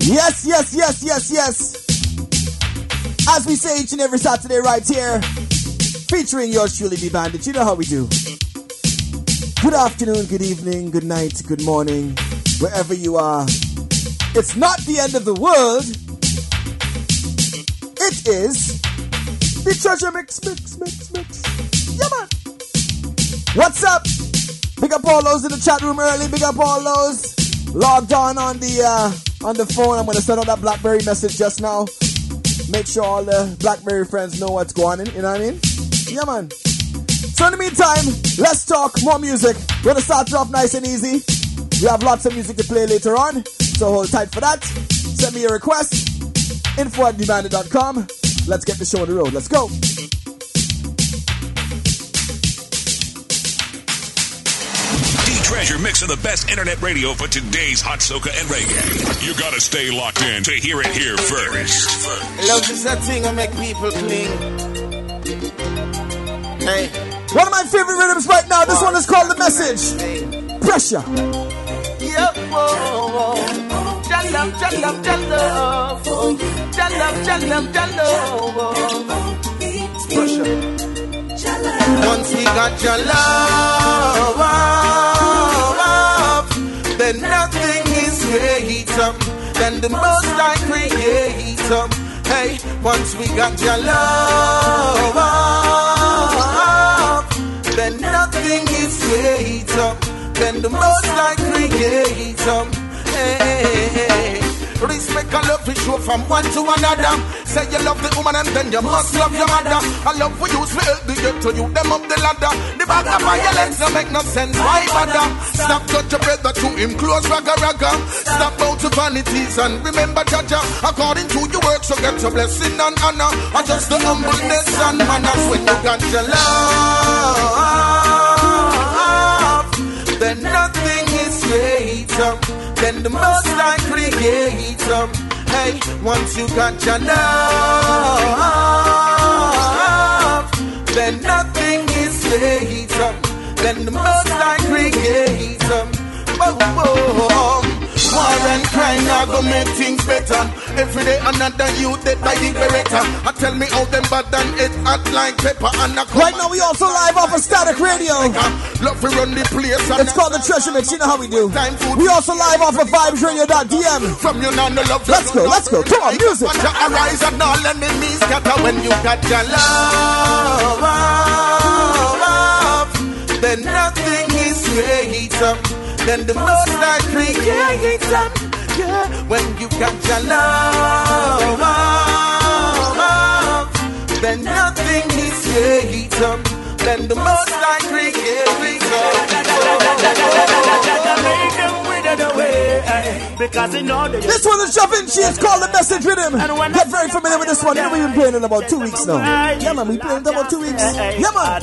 yes, yes, yes, yes, yes. As we say each and every Saturday right here, featuring yours truly, D Bandit. You know how we do. Good afternoon, good evening, good night, good morning, wherever you are. It's not the end of the world. It is the treasure mix, mix, mix, mix. Yeah, man. What's up? Big up all those in the chat room early. Big up all those logged on on the uh, on the phone. I'm gonna send out that BlackBerry message just now. Make sure all the BlackBerry friends know what's going on. You know what I mean? Yeah, man. So in the meantime, let's talk more music. We're gonna start off nice and easy. We have lots of music to play later on, so hold tight for that. Send me a request. Info at dbandit.com. Let's get the show on the road. Let's go. Treasure mix of the best internet radio for today's hot soca and reggae. You gotta stay locked in to hear it here first. Love is that thing that make people cling. Hey. One of my favorite rhythms right now. This one is called The Message. Pressure. Yep. Whoa, whoa. Jalab, jalab, jalab. Jalab, jalab, jalab. Pressure. Once we got your love, then nothing is greater than the most I creator. Hey, once we got your love, then nothing is greater than the most I creator. Hey. Respect and love we show from one to another. Say you love the woman and then you must love your mother. I love for you to help the get to you them up the ladder. The back of violence don't make no sense. Why bother? Stop touch your brother to him close ragga ragga. Stop out to vanities and remember Jaja. According to your work, so get your blessing and honor. And just the humbleness and manners when you got your love. Then nothing is greater then the most I create. Hey, once you got your love, then nothing is later. Then the most I create. Oh. War and crime now go make things better. Every day another youth dead by the beretta. I tell me how them bad and it hot like pepper and a Right now we also live off of Static Radio. Love to run the place. It's called the Treasure Mix. You know how we do. We also live off of VibesRadio.dm. From you now, no love. Let's go, let's go. Come on, music. Arise and all enemies scatter when you got your love. Oh, then nothing is greater then the most I create. Yeah, when you got your love, then nothing is greater than the most I create some. Eh, because you know This one is jumping. She is called the message rhythm. Get very familiar with this one. Yeah, we've been playing in about two weeks now. Yeah, man, we playing in about two weeks. Yeah, man. Ah,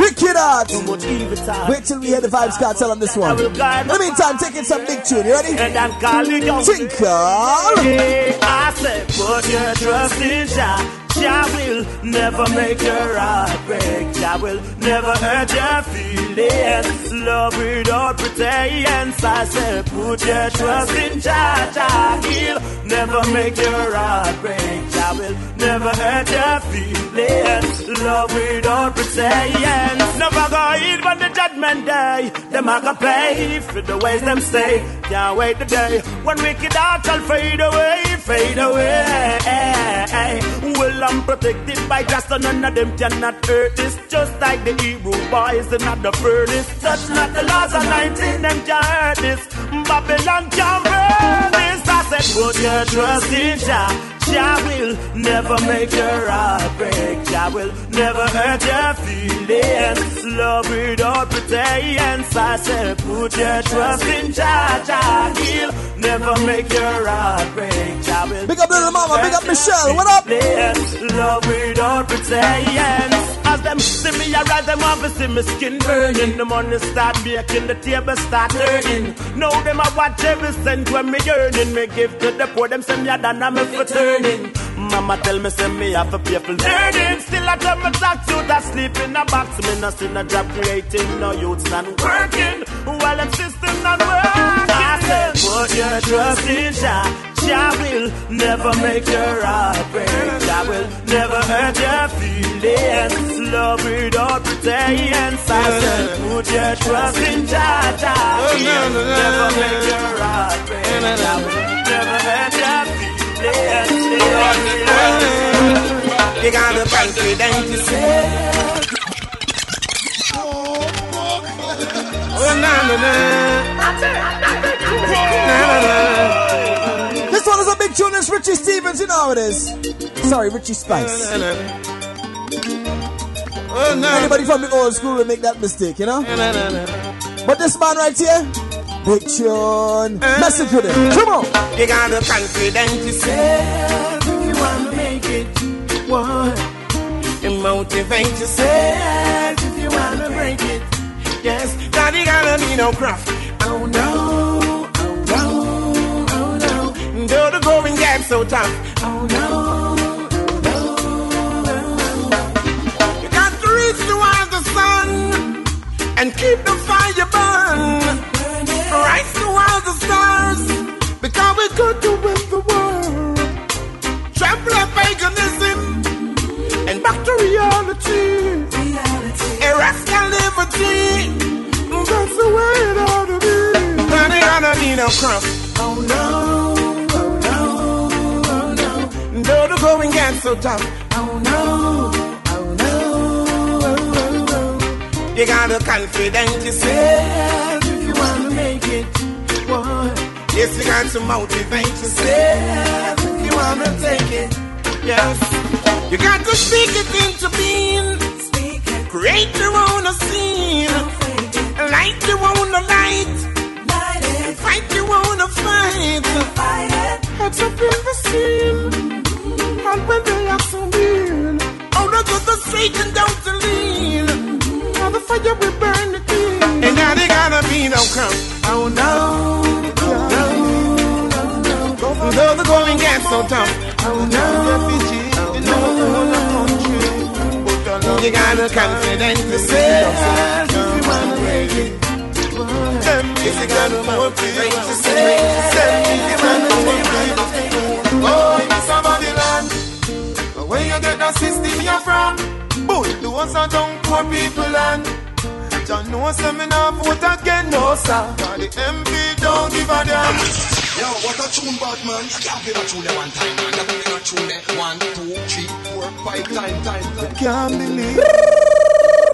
wicked art. Wait till we hear the Vybz Kartel on this one. In the meantime, taking some big tune. You ready? Tinkle. I said, put your trust in Jah. Jah will never make your heart break. Jah will never hurt your feelings. Love without pretense. I said, put your trust in Jah. Jah will never make your heart break. Jah will never hurt your feelings. Love without pretense. Never go eat when the judgment day. Them I can pay for the ways them say. Can't wait the day when wicked hearts shall fade away, fade away. Well, I'm protected by just so none of them cannot hurt this. Just like the Hebrew boys in the furnace. Touch not the laws of 19, them can't hurt this. Babylon can't burn this. Said, put your trust in Jah. Jah will never make your heart break. Jah will never hurt your feelings. Love without pretense. I said, put your trust in Jah. Jah will never make your heart break. Jah will. Big up little mama, big up Michelle. What up? Love without pretense. Them see me arise, them want to see me skin burning. The money start making, the table start turning. Now them a watch every cent when me earning. Me give to the poor, them send me a done, I'm for turning. Mama tell me, send me have to pay for learning. Still I tell me tax you that sleep in a box. Me not see no job creating, no youths not working. While them system not working. I said, put your trust in Jah. Jah will never make your heart break. Jah will never hurt your feelings. Love without pretense. I said, put your trust in Jah. Jah will never make your heart break. Jah will never hurt your feelings. You got the confidence to say. Oh, na, na, na. This one is a big tune. It's Richie Stevens. You know how it is. Sorry, Richie Spice. Oh, Anybody from the old school will make that mistake, you know? But this man right here, big tune. Eh. Message with him. Come on. You got the confidence to say. If you want to make it, what? And motivate yourself if you want to break it. Yes, God, you gotta be no craft. Oh no, oh no, oh no. Though the going gets so tough. Oh no, sun and keep the fire burn. Rise towards the stars because we're good to win the world. Trample paganism and back to reality. Erect liberty. That's the way it ought to be. Now they gonna need no cross. Oh no, oh no, oh no. Though the going gets so tough. Oh no, You gotta confidence yourself if you wanna make it. What? Yes, you got to motivate yourself if you wanna take it. Yes, you got to speak it into being. Create your own scene. Light your own light. Fight your own fight. Heads up in the scene. And when they are so mean. Oh, no, to the straight and down to lean. Now the fire will burn again. And now they gotta be no come. Oh no. Oh, no. Though the going gets so tough. Oh no. Oh, no. You got the confidence to say if you wanna make it. If you got the motivation to say if you wanna take it. Oh, it's somebody land. But where you get that system you're from? Boy, the ones that don't poor people land. John no say me nah vote again, no sir. Cause the MP don't give a damn. Yo, what a tune, bad man. You can't play that tune there one time, man. You play that tune there one, two, three, four, five time, time, time. Can't believe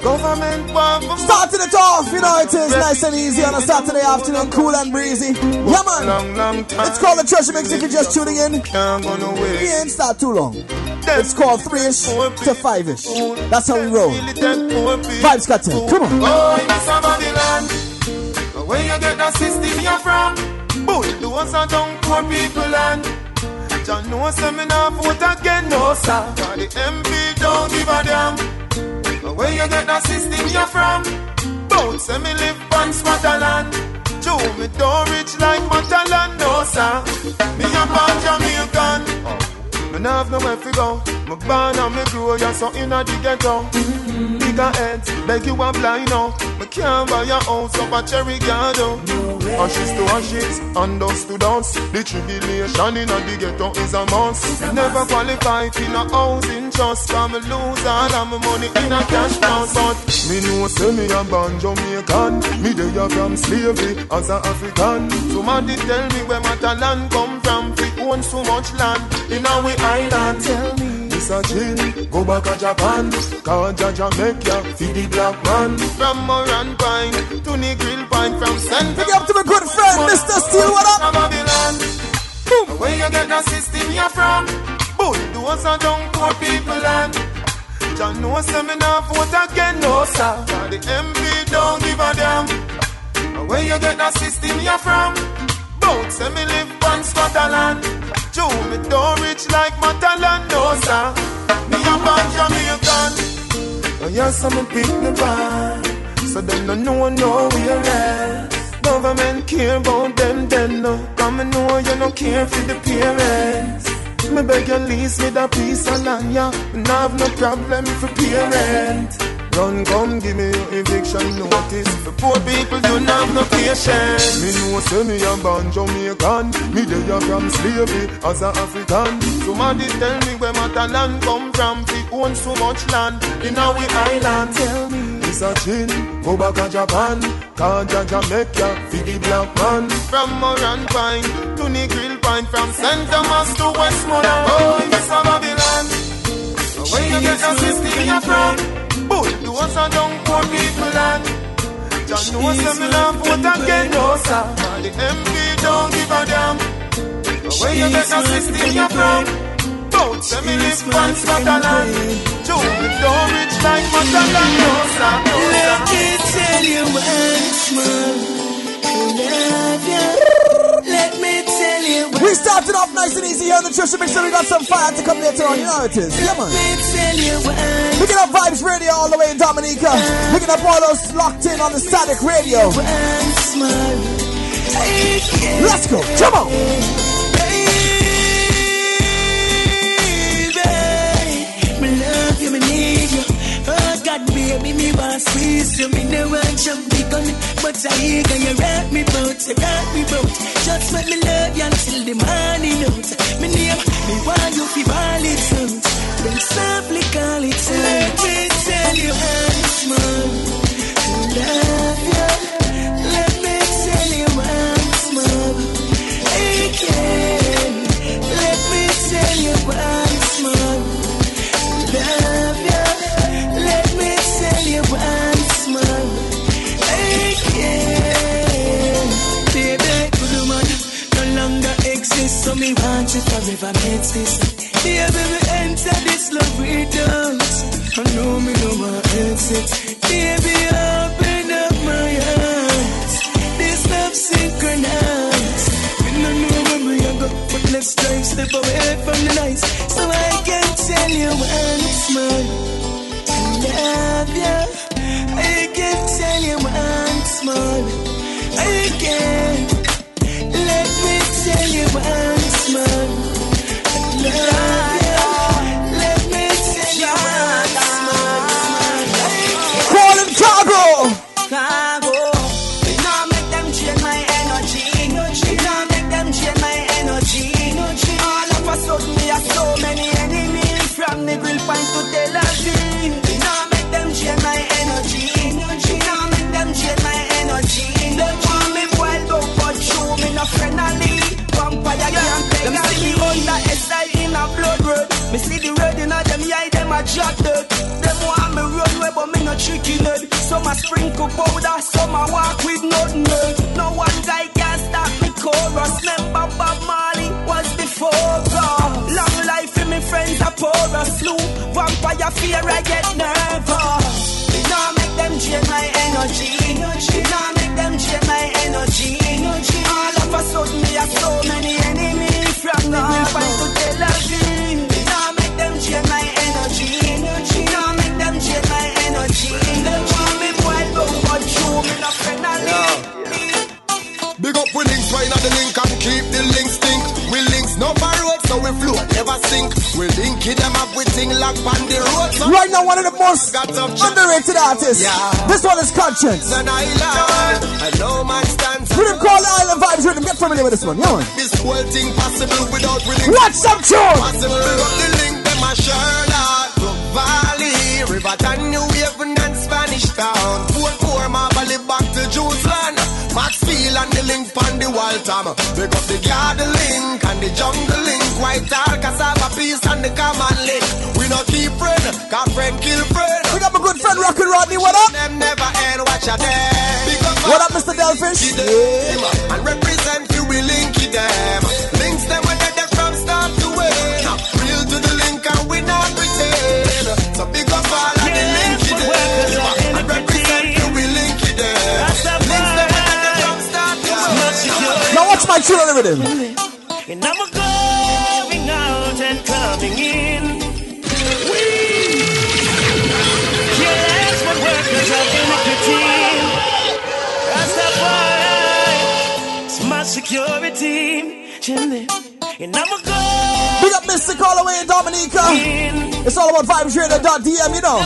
government Starting it off, you know it is nice and easy on a Saturday afternoon, cool and breezy. Yeah, man. long, long time. It's called the Treasure Mix if you're just tuning in. Can't go no. We ain't start too long. It's called three-ish to five-ish. That's how we roll. Vibes got to come on. Oh, somebody land. Where you get that system you're from? Boy, the ones that don't poor people land. John no me nah vote again, no sir. The MP don't give a damn. Where you get that system you're from? Both say me live on Scotland. Joe, me don't rich like Matalan, no sir. Me a born Jamaican. Me nah have nowhere to go. Me born and me grow, yeah, so inna the ghetto. Bigger heads, like you are blind now. Me can't buy your house up a cherry garden. Ashes to ashes, and dust to dust. The tribulation inna the ghetto is a must. Never qualified in a housing trust. Come lose all of my money in a cash box. But me know say me a born Jamaican. Me dey a from slavery as a African. Somebody tell me where my talent come from. We own so much land in our island. Tell me. A chill, go back to Japan Cause Jaja make ya feed the black man From Moran Pine to the grill pine From Central Big up to my good friend, Mr. Steel, what up? Babylon. Boom. Where you get that system you're from? Boy, those are young poor people and John no say me nah vote again, no sir. The MP don't give a damn. Where you get that system you're from? Both say me live on Scotland. Joe, me don't rich like Matalan, no sir. Me a born Jamaican. And yes, I'm a bar. So them no know nowhere else. Government care about them, then no. Come and know you no care for the parents. Me beg you lease me the piece of land, yeah. Me have no problem for parents. Run, come, give me your eviction notice. For poor people, you have no patience. Me know, say me a born Jamaican. Me dey a from slavery as a African. Somebody tell me where my land come from. We own so much land in our island. Tell me. It's a chin, go back to Japan, Kaja Jamaica, the black man. From Moran Pine to the Grill Pine, from St. Thomas to Westmoreland. Oh, it's a Babylon. When you get your system, from. But those are down poor people land. Just know some love vote again, no sir. The MP don't give a damn. When you get your system, you're from. Don't tell me live on Scotland. Joe, don't rich like Scotland. No, sir. Let me tell you once more. Love you. Started off nice and easy here on the Treasure Mix, so we got some fire to come later on. You know how it is. Yeah, man. Picking up Vibes Radio all the way in Dominica. Picking up all those locked in on the static radio. Let's go. Come on. Baby, me squeeze you. Me no want sweet, so me deh want jump big on it, but I hear you rock me boat, you rock me boat. Just let me love you until the morning out. Me name, me want you fi ball out. Then softly call it out. Let me tell you once more, to love me want you forever, makes this. Yeah, baby, enter this love without. I know me no want exit. Baby, them a dead. Them want me run away, but me no tricky nerd. Some a sprinkle powder, some a walk with nothing. nerd. No one guy can stop me chorus. Remember Bob Marley was before God. Long life for me friends a pour a slew. Vampire fear I get nervous. Not make them drain my energy. We not make them drain my energy. All of a sudden me have so many enemies from the grapevine so we float, never sink. We link them up with thing lock on the road. So Right now, one of the most underrated artists. Yeah. This one is Konshens. an island, and no man stands. Rhythm called Island Vibes Rhythm. Get familiar with this one. Yeah, man. This whole thing possible without link. Watch some tune. Possible up the link, them a Brook Valley, Riverton, New Haven and Spanish Town. Fort Moore, Marley back to Jerusalem. Maxfield and the link on the Waltham. Big up the garden link and the jungle link. White Hall, cassava peace and the common link. We no keep friend, cause friend kill friend. We got my good friend Rockin' Rodney. What up? Them never end, watch a day. What up, Mr. Delfish? them and represent you we linky Rhythm. And I'm going out and coming in. We kill workers it's my security. And I'm Big up Mr. Callaway and Dominica. It's all about vibesradio.dm, you know.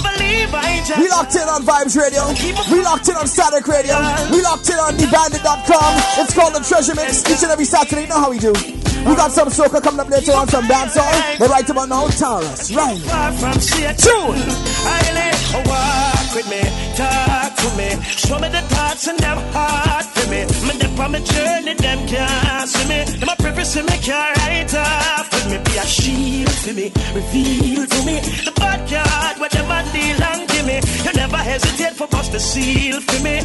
We locked in on Vibes Radio. We locked in on Static Radio. We locked in on TheBandit.com. It's called the Treasure Mix each and every Saturday. You know how we do. We got some soca coming up later on, some dancehall. But right about now, Tarrus, right? Far from Tune. I walk with me, talk to me, show me the thoughts and them heart for me. Me dip on my journey, them can't see me. Them a preface me can't write off with me. Be a shield for me, reveal to me the bad card, whatever deal and give me. You never hesitate for bust the seal for me.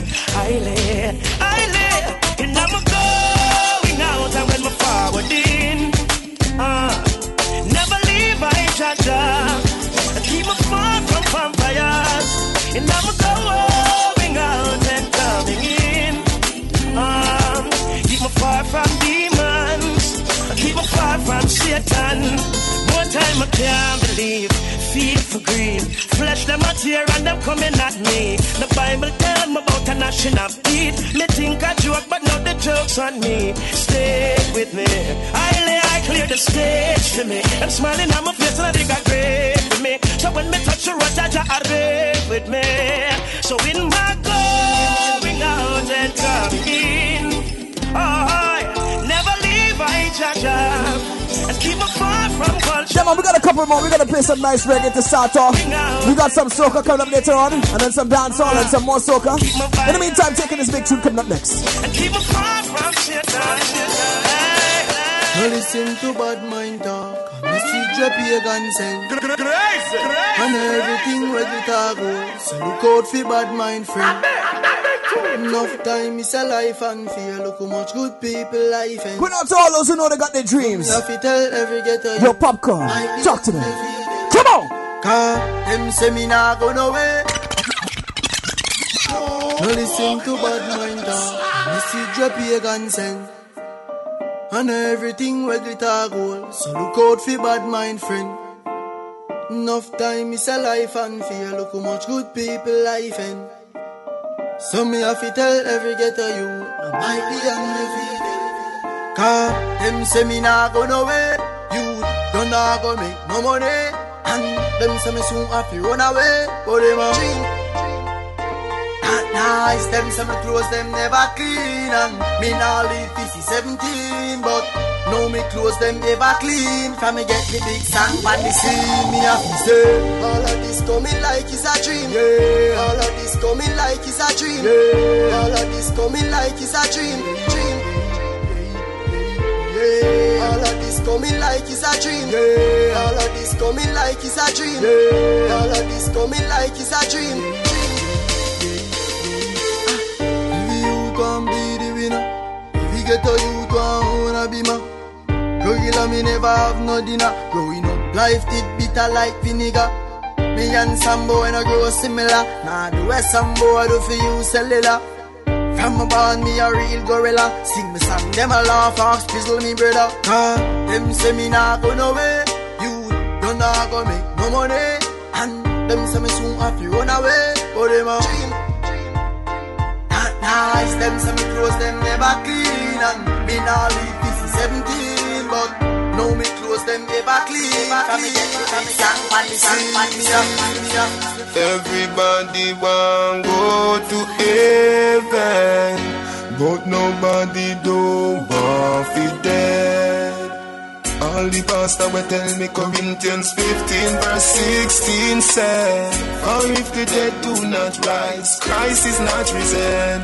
I lay, I lay, and I'm going out and when my forward in. Uh, never leave my jaja. Keep me far from vampires. And I'm Satan. More time I can't believe. Feel for grief. Flesh them a tear and them coming at me. The Bible tell me about a of beat. Me think a joke, but now the joke's on me. Stay with me. I lay, I clear the stage for me. I'm smiling on my face and I think I great for me. So when me touch the road, Jaja are with me. So in my going man, we got a couple more. We're gonna play some nice reggae to start off. We got some soca coming up later on, and then some dancehall and some more soca. In the meantime, taking this big tune coming up next. Listen to bad mind talk. Your pagan send. And everything where the talk. So look out for bad mind friend. Enough time is a life and fear. Look how much good people life and. Out to all those who know they got their dreams. You tell every ghetto. Yo, Popcaan, talk to them. Come on. Car, them say me nah go nowhere. Oh. No listen to bad mind talk. Message your pagan send. And everything where glitter gold. So look out for bad mind friend. Enough time is a life and fear. Look how much good people life and. So me have to tell every ghetto you. I might be on undefeated. Car, them say me nah go nowhere. You don't nah go make no money. And them say me soon have to run away. But them a. Not nice, them say me clothes them never clean And me nah live this is 17 But now me clothes them ever clean From me get me big song on the scene Me have to say All of this coming like it's a dream yeah. All of this coming like it's a dream yeah. All of this coming like is a dream Dream yeah. All of this coming like is a dream yeah. All of this coming like is a dream yeah. All of this coming like is a dream you get a youth wanna be ma. Girl, me never have no dinner. Growing up, life did bitter like vinegar. Me and Sambo and I grow similar. Nah, the way Sambo I do for you cellular. From a born, me a real gorilla. Sing me song, them a laugh, ask pizzle me brother. Car, them say me nah go nowhere. You don't nah go make no money. And them say me soon have to run away. But them a dream. Not nice, them say me clothes them never clean. And me nah leave this is 17 But no me clothes them ever clean. From me get to me sang pan me sang pan me sang me sang Everybody want go to heaven, but nobody do want fi dead. All the pastor will tell me Corinthians 15 verse 16 said, For if the dead do not rise, Christ is not risen.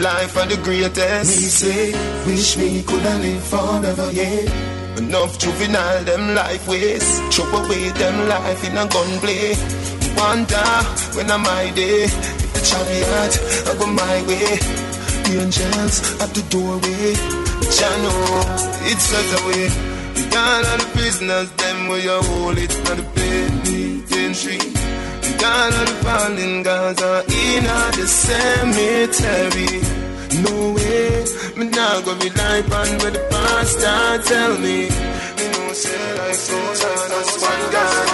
Life are the greatest. Me say, wish me coulda live forever, yeah. Enough juvenile, them life waste. Chop away them life in a gunplay. Wonder when I'm my day. If the chariot, I go my way. The angels at the doorway. Channel, it's such a way. The God of the prisoners, them where you hold it not the penitentiary. The God of the fallen gods are in the cemetery. No way, me nah go be like on where the pastor tell me. Me know say life so hard, that's one God.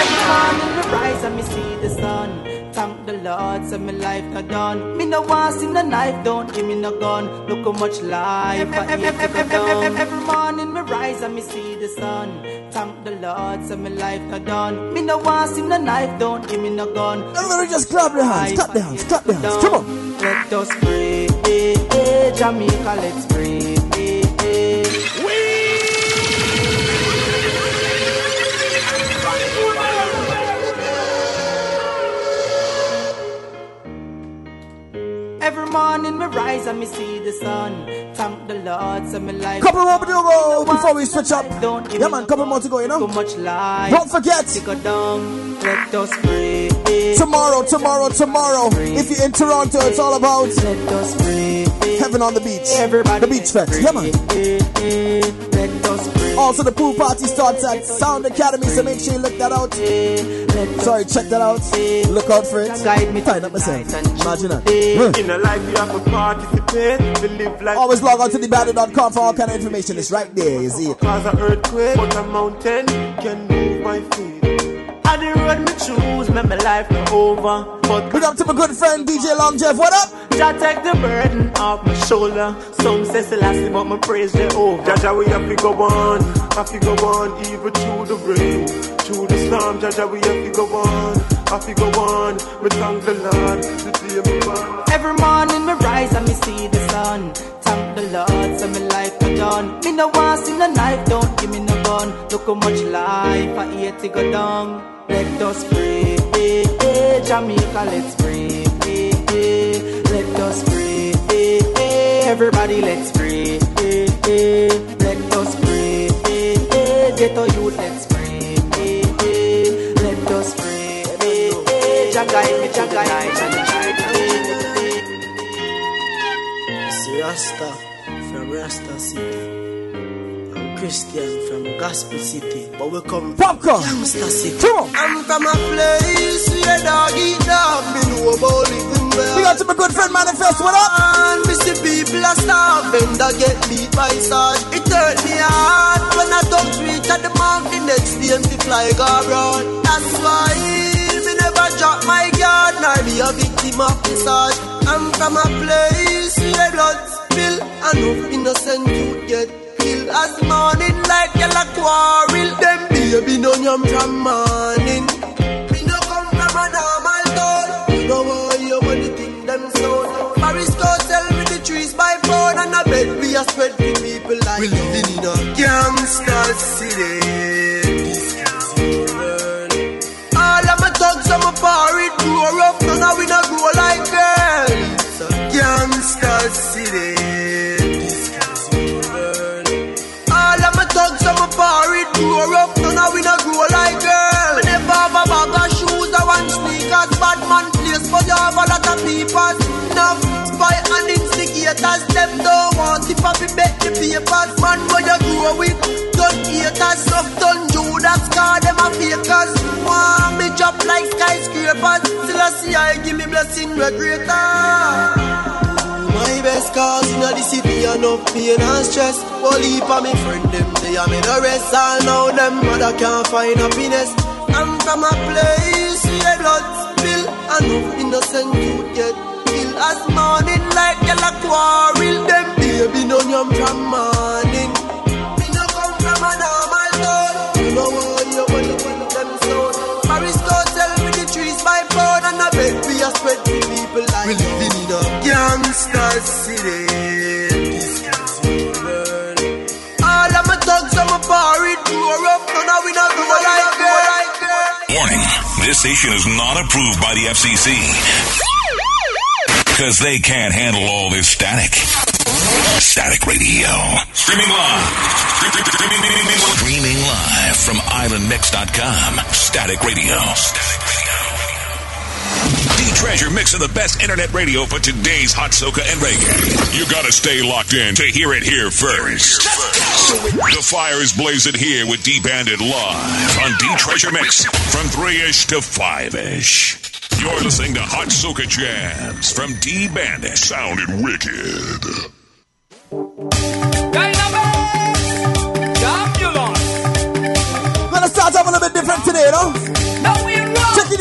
Every morning we rise and we see the sun. Thank the Lord, so my life not done. Me no want see no knife, don't give me no gun. Look how much life I hate to go down. Every morning me rise and me see the sun. Thank the Lord, so my life not done. Me no want see no knife, don't give me no gun. Everybody just clap your hands, clap your hands, clap your hands. Come on. Let us pray, eh, eh, Jamaica, let's pray. Every morning me rise and me see the sun. Thank the Lord, so my life. Couple more to go before we switch up. Don't yeah, man, couple more to go, you know. Too much life. Don't forget. Down. Let us pray. Tomorrow, tomorrow, tomorrow. If you're in Toronto, it's all about. Let us pray. Heaven on the beach. Everybody the beach fest. Yeah, man. Let us pray. Also, the pool party starts at Sound Academy, so make sure you look that out. Sorry, check that out. Look out for it. Guide me Tighten up myself. Imagine that. In a life, you have to participate. To live life. Always log on to thebandit.com for all kind of information. It's right there. You see it. Cause an earthquake, but a mountain can move my feet. I the road me choose, make my life not over. But Big up to my good friend DJ Long Jeff. What up? Jah take the burden off my shoulder. Some say Selassie, but my praise Jehovah. Jah Jah, we have to go on, have to go on, even through the rain, through the storm. Jah Jah, we have to go on, have to go on. We thank the Lord, the day me born. Every morning me rise and me see the sun. Thank the Lord, so my life not done. Me no want see no knife, don't give me no gun. Look how much life I hate to go down. Let us pray, eh, eh, Jamaica, let's pray. eh, eh. Let us pray, eh, eh. everybody, let's pray. eh, eh. Let us pray, eh, eh. ghetto youth, let's pray. Me, Jah guide me, Jah guide me. See Rasta from Rasta City. I'm Christian from Gospel City, but we come from. Youngster City. Come on. I'm from a place where dog eat dog, me know about living well. Big up to my good friend Manifest. What up? And me see people are starving, that get beat by sarge. It hurt me hard when I don't reach at the. The next day, me fly go abroad. That's why me never drop my guard, nor be a victim of the sarge. I'm from a place where blood spill, and no innocent youth get killed. As morning like yellow quarrel, them baby no yam from morning. Me no come from a normal town. You know why you want to think them so. Paris go sell me the trees by phone and I bet we are spread people like we living in a gangster city. City. All of my thugs and my party grow up, none of we not grow like girls. Me never have a bag of shoes, I want sneakers, bad man place, but you have a lot of people. Enough spy and instigators, them don't want if I be bet the papers. Man, where you grow with, done haters, some done Judas, car them a fakers. Want me drop like skyscrapers, still I see I give me blessing, regretter. My best cause in the city enough pain and stress. All heap of me friend them they are me the rest. All now them mother can't find happiness. I'm from a place where blood spill and no innocent youth get killed. As morning like yellow quarrel, them baby no yam from morning. Me no come from a normal town. You know you want to put them sound. Paris go tell me the trees by pound and I bet we are spread city. All of my up, we like. Warning this station is not approved by the FCC. Because they can't handle all this static. Static Radio. Streaming live. Streaming live from islandmix.com. Static Radio. Static Radio. D-Treasure mixing the best internet radio for today's hot soca and reggae. You gotta stay locked in to hear it here first. The fire is blazing here with D-Bandit live on D-Treasure Mix from 3-ish to 5-ish. You're listening to Hot Soca Jams from D-Bandit. Sounding wicked. Gonna start off a little bit different today, you know? Checking you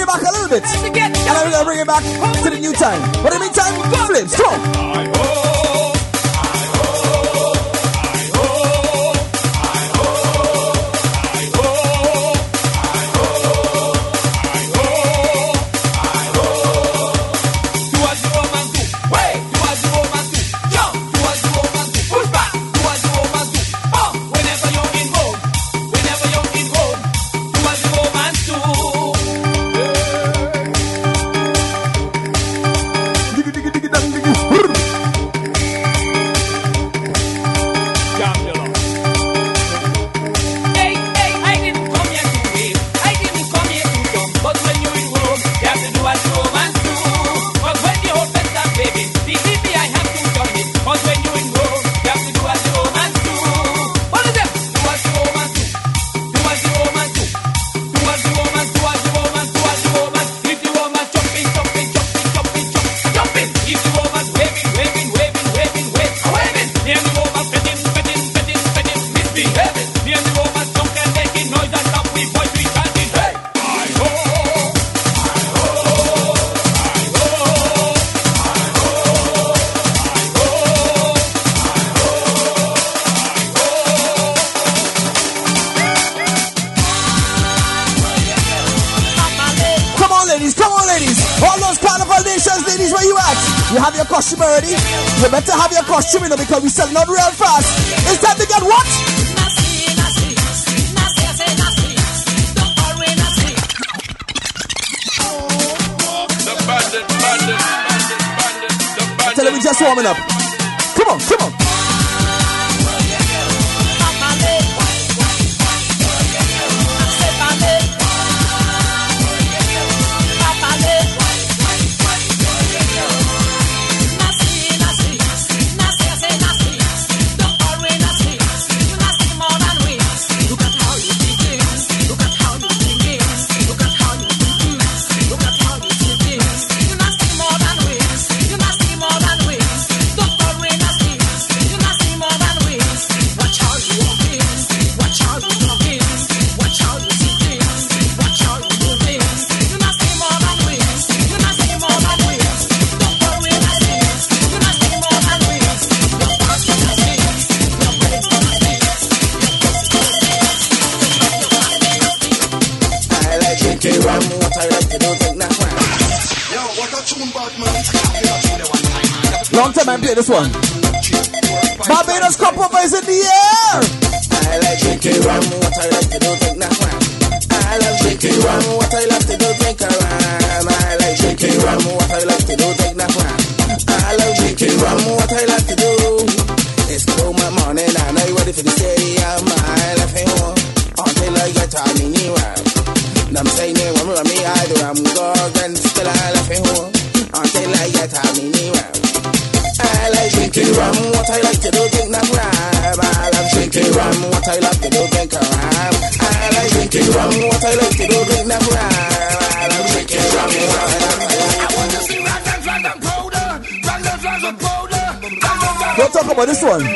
it back a little bit. And I'm going to bring it back to the new time. But in the meantime, flames, strong. this one. one.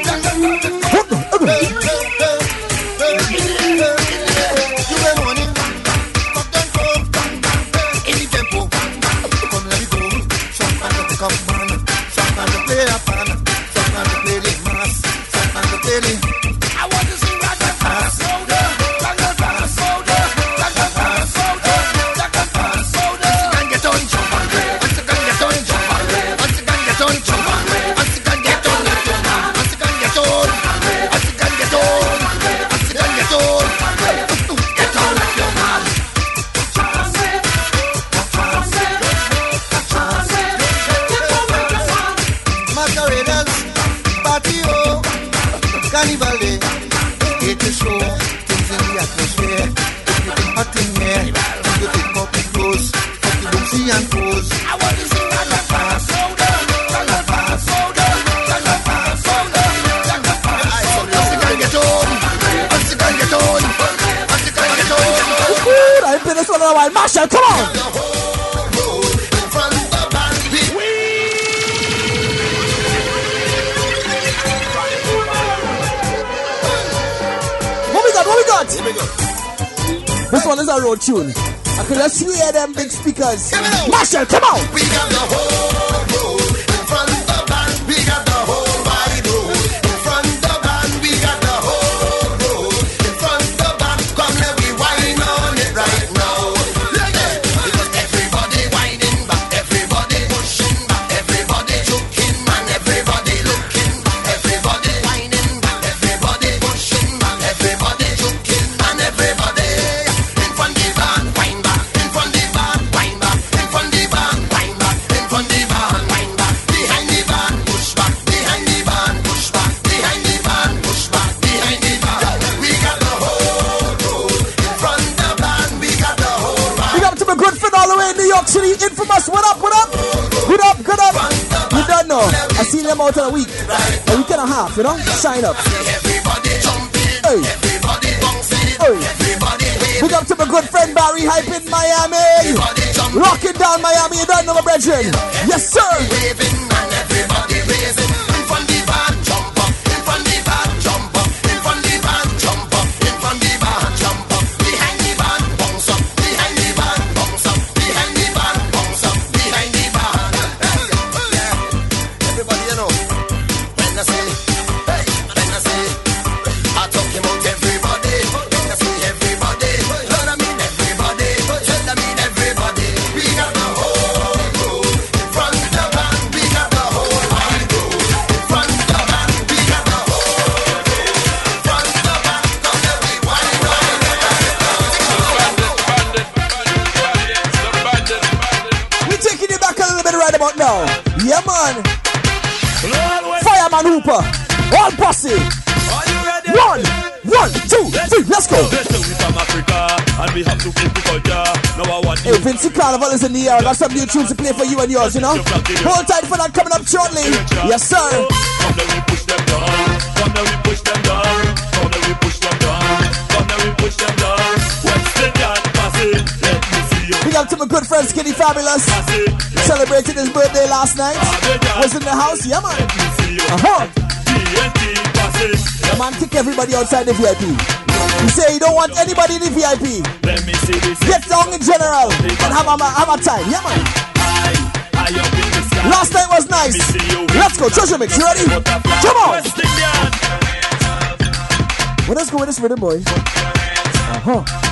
City, infamous. What up, what up? Good up, good up. You don't know. I seen them out in a week, a week and a half, you know? Shine up. Hey, hey. Big up to my good friend Barry Hype in Miami. Rocking down Miami, you don't know my brethren. Yes, sir. Posse. One, one, two, three. Let's go. Hey, Vincent Carnival is in the air. Got some new tunes to play for you and yours, you know? Hold tight for that coming up shortly. Yes, sir. We push them down. We push them down. We push them down. We push them down. Big up to my good friend Skinny Fabulous. Celebrated his birthday last night. Was in the house. Yeah, man. Uh-huh. The man kick everybody outside the VIP. He say he don't want anybody in the VIP. let me see this. Get down in general and have a, have a time. Yeah, man. I, I up in. Last night was nice. Let's go. Treasure mix. You ready? Come on. West Indian. Let us go with this rhythm, boy. Uh-huh.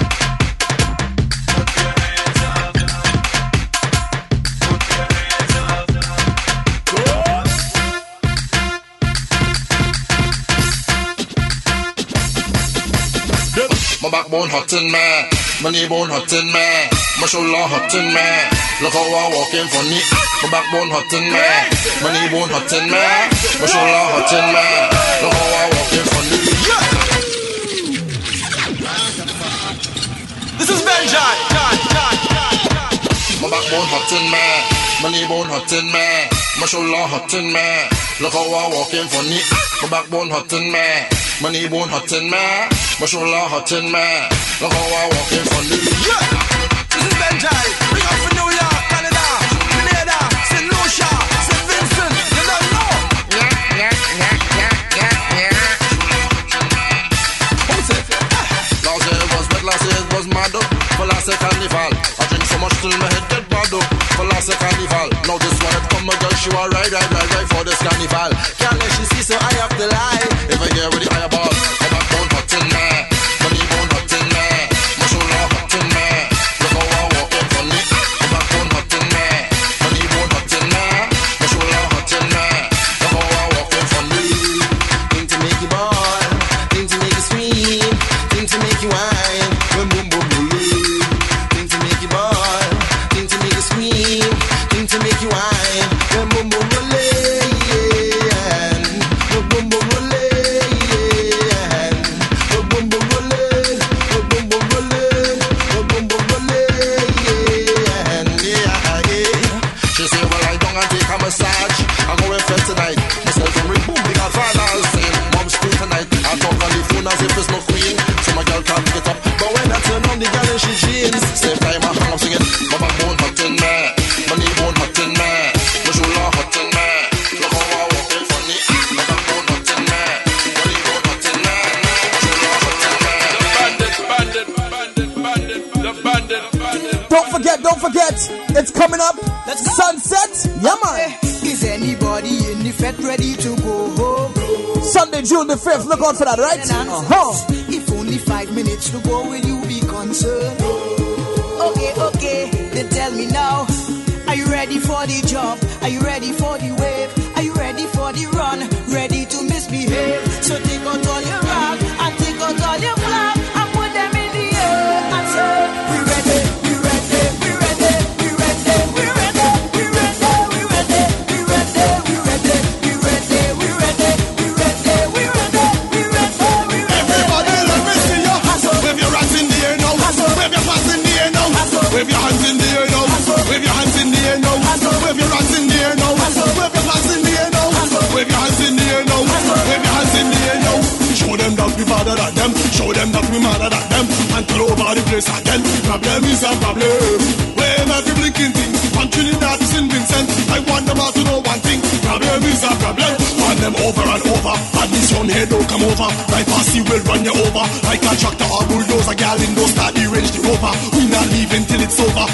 My backbone hot in me, my knee bone hot in me, my shoulder hot in me. Look how I walk walking funny. My backbone hot in me, my knee bone hot in me, my shoulder hot in me. Look how I walk walking funny. This is Benjai. My backbone hot in me, my knee bone hot in me, my shoulder hot in me. Look how I walk walking funny. My backbone hot in me, my knee bone hot in me, my shoulder hot in me. Look how I walking funny. This is Benjai. Bring up from New York, Canada, Grenada, St. Lucia, St. Vincent. You don't know. Yeah, yeah, yeah, yeah, yeah, yeah. Who's it? Last year was wet, last year was mad up. For last year carnival, I drink so much till my head get bad up. For last carnival, now this one it come a girl, she want ride, ride, ride, ride for this carnival. Can't let she see so high up the line. If I hear with the higher ball, my backbone hot in ready for the over and over. Badness on here don't come over. My posse will run you over. Like a tractor or bulldozer, gal in those start the range the rover. We not leaving till it's over.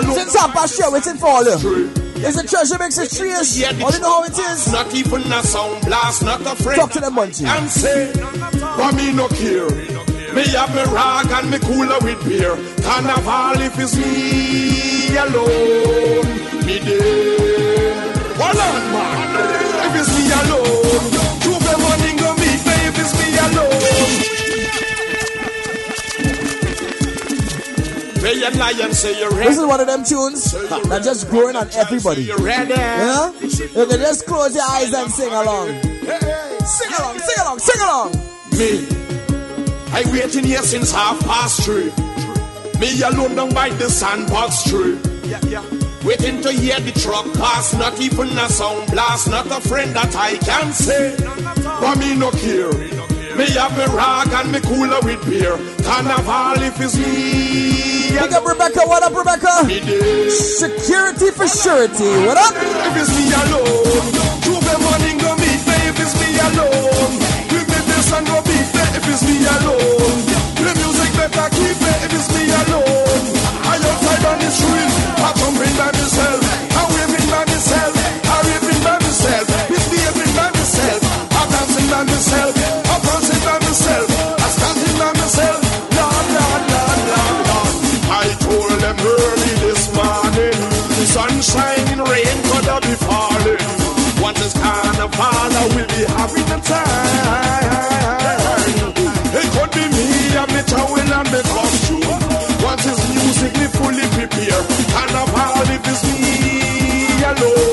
Since I'm not sure waiting for them. Is it treasure makes it trees? Yeah, All you know how it is. Not even a sound blast, not a friend. Talk to them, Munchie. And say, for me no care. Me have me rag and me cooler with beer. Carnival if it's me alone, me dear. One on, man. This is one of them tunes that just growing on everybody. Yeah? You can just close your eyes and sing along. Sing along, sing along, sing along. Me, I waiting here since half past three. Me alone down by the sandbox tree. Waiting to hear the truck pass, not even a sound blast, not a friend that I can say. But me no care. Me have me rock and me cooler with beer. Carnival if it's me. Big up Rebecca, what up Rebecca? Security for surety, what up? If it's me alone, know.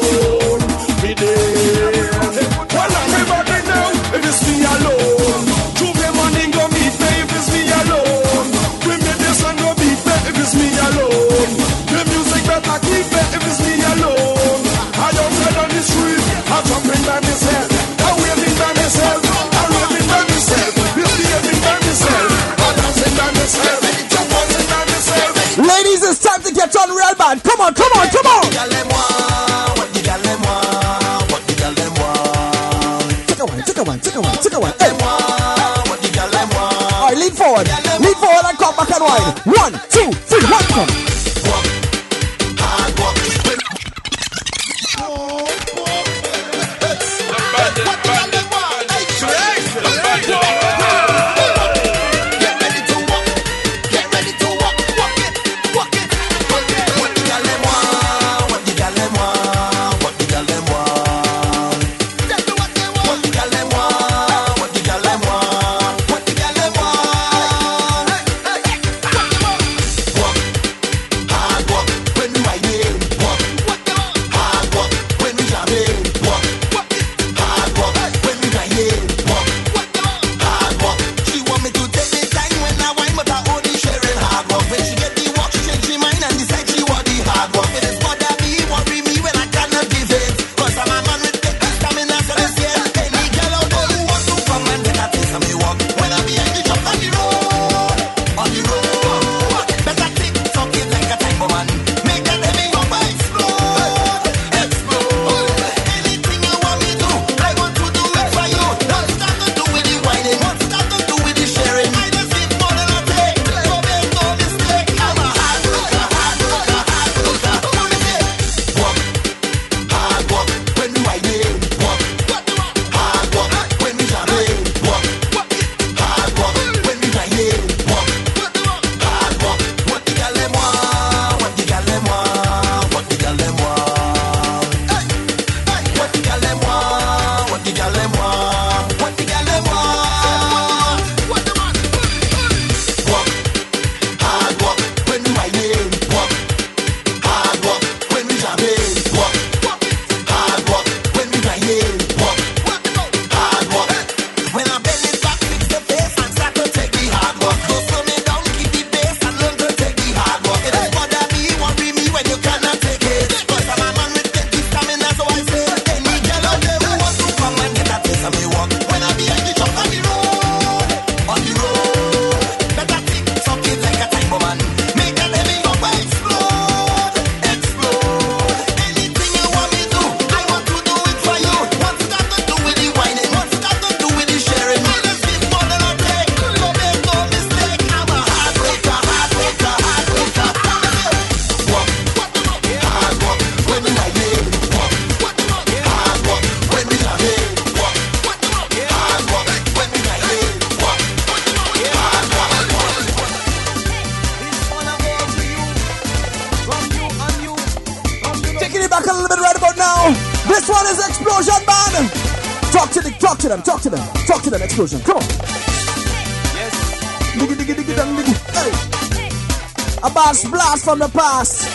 From the past.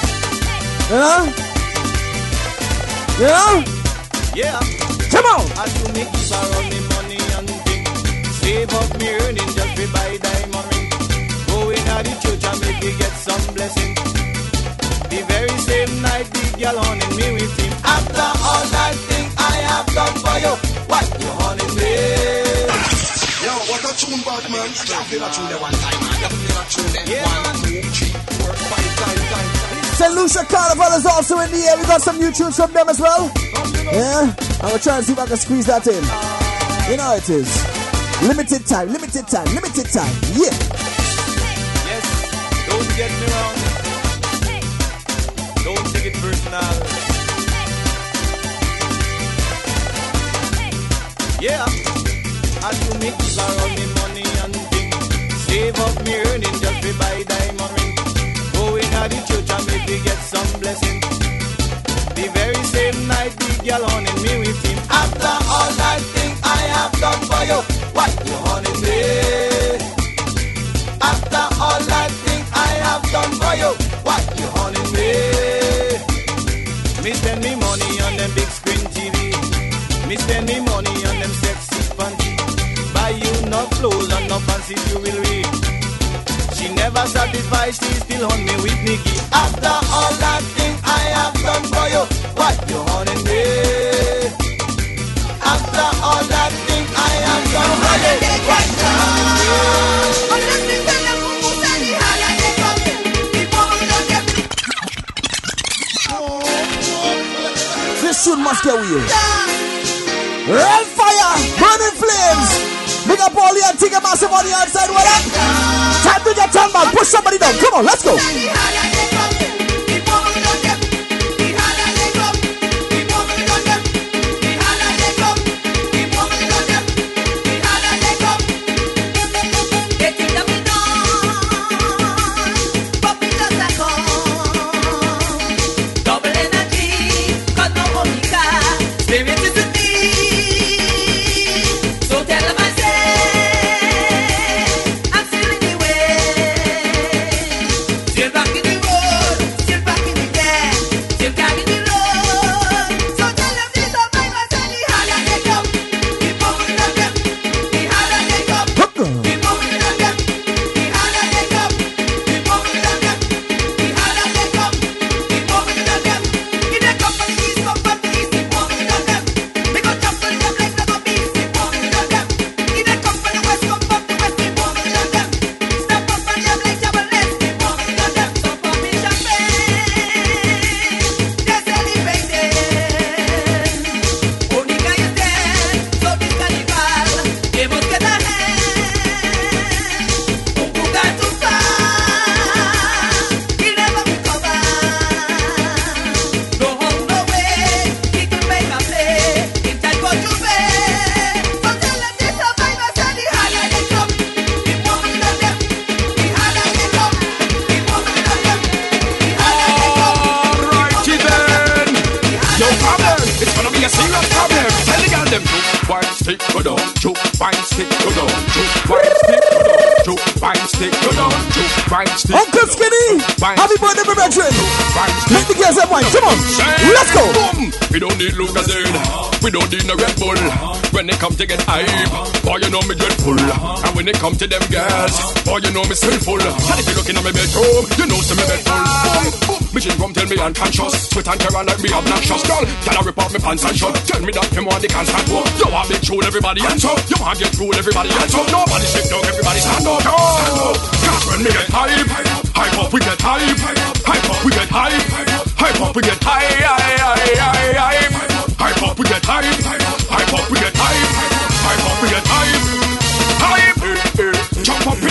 Yeah? Yeah? Yeah. Come on. Make borrow me money and thing. Save up me earning just buy diamond ring. Go in at the church and make me get some blessing. The very same night the girl hunting me with him. After all that thing I have done for you tune, bad man. You feel a tune there one time, man. You feel a tune there. Yeah, One, two, three, four, five, five, five. St. Lucia Carnival is also in the air. We got some new tunes from them as well. Yeah? I'm gonna try and see if I can squeeze that in. You know how it is. Limited time, limited time, limited time. Yeah. You mix around me money and thing, save up me earning just to buy diamond ring. Go in at the church and make me get some blessing. The very same night the girl hunting me with him. After all that thing I have done for you, what you hunting me? After all that thing I have done for you, what you hunting me? Me spend me money on them big screen TV. Me spend me money you no clothes and no fancy. She never satisfied, she still on me with Nicky. After all that thing I have done for you, what you hunting me? After all that thing I have done for you, what you me? This must get weird. Red fire, burning flames. Big up all the antique massive on the outside. What up? Time to get turn back. Push somebody down. Come on, let's go. Boy, you know me sinful. And if you looking at me bedroom, oh, you know see me bed full. Boom. Mission come tell me unconscious. Sweet and terror like me obnoxious. Girl, can I rip off me pants and shut? Tell me that him want the constant war. You want big rule everybody hands up. You want get rule everybody hands up. Nobody shake down, everybody stand up. Stand up. Cause when me get hype, hype up, we get hype. Hype up, we get hype. Hype up, we get hype. Hype up, we get hype. Hype up, we get hype. Hype up, we get hype. Hype. Jump up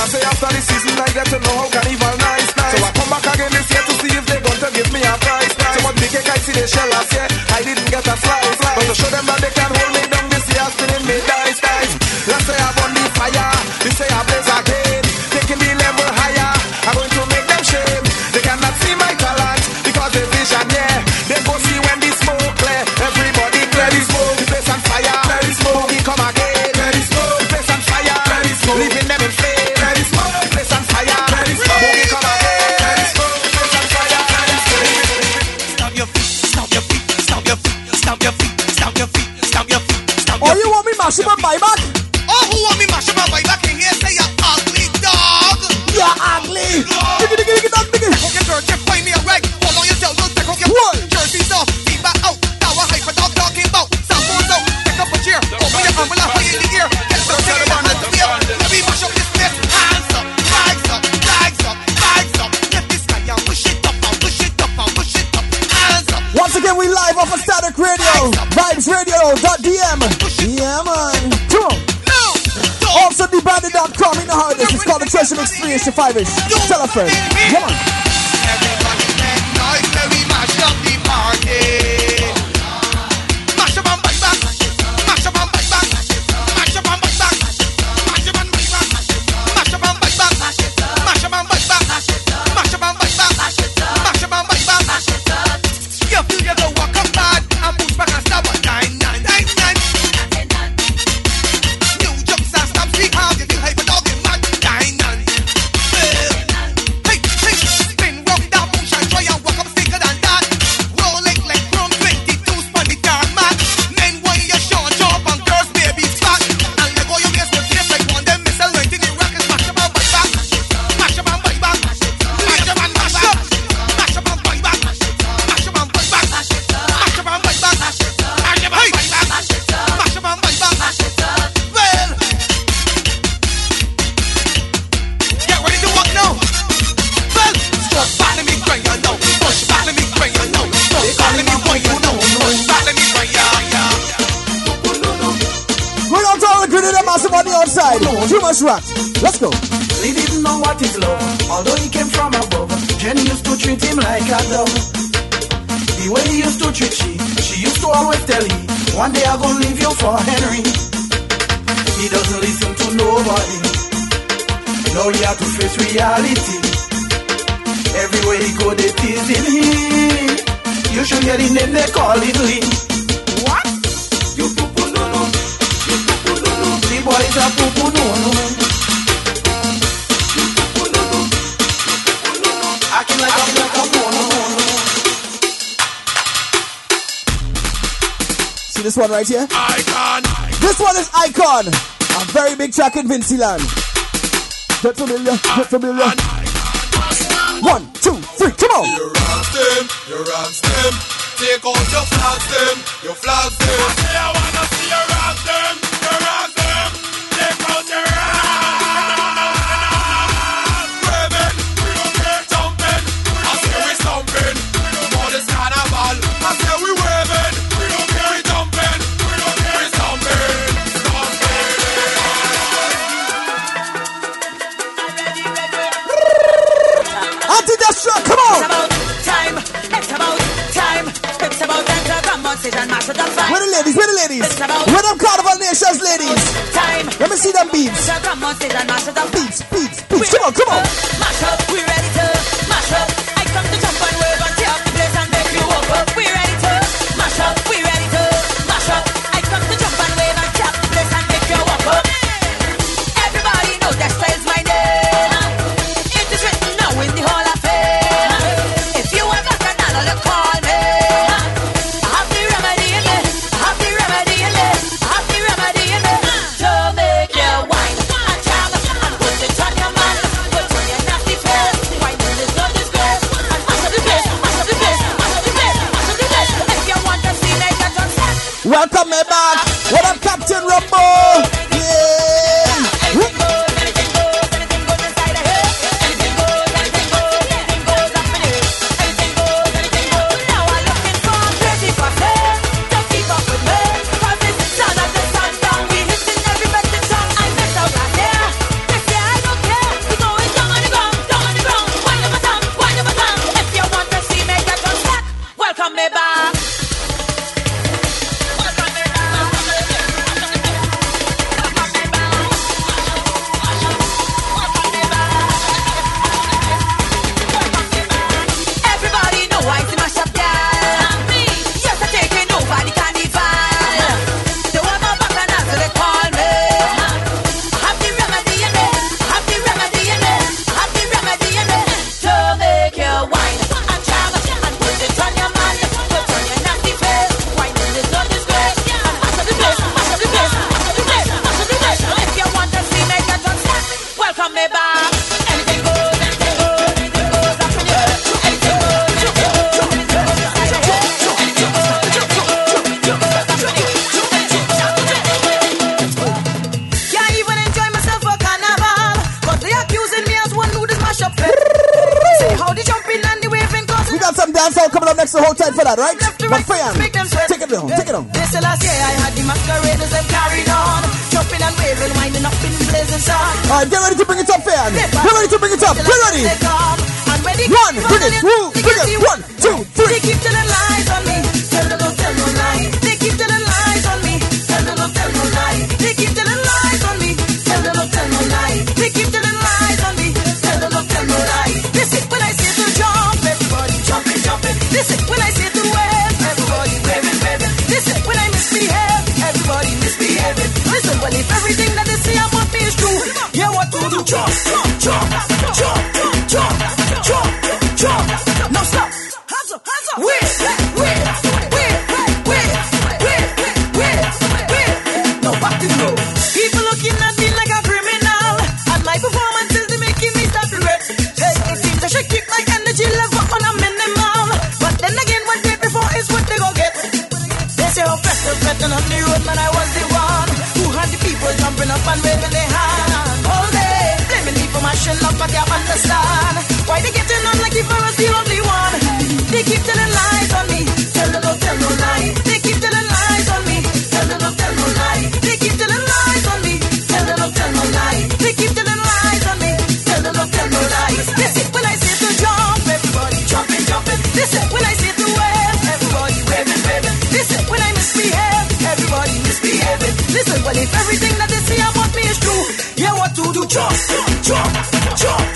I say after the season I get to know how carnival nice, nice. So I come back again this year to see if they're going to give me a prize. Nice. So what big cake I see they shell last year, I didn't get a slice. But to show them that they can. some experience survivors. Tell a friend. Come on. one right here. Icon. This one is Icon. A very big track in Vinci Land. Get familiar, get familiar. One, two, three, come on. You rock them, you rock them. Take out your flags them, your flags them. ladies. Where them Carnival Nations ladies? Time. Let me see them beats. Beats, beats, beats. Come on, come on. Mash up, we ready. ready to bring it up, fam? You ready to bring it up? Get ready? One, bring it, two, bring it, tell better, better on the road, man, I was the one who had the people jumping up and waving their hand. All day, blaming me for my shit up, but you understand. Why they getting on like if I was the only one. They keep telling lies on me, tell them, tell Listen, well, if everything that they say about me is true, yeah, what to do? Jump, jump, jump.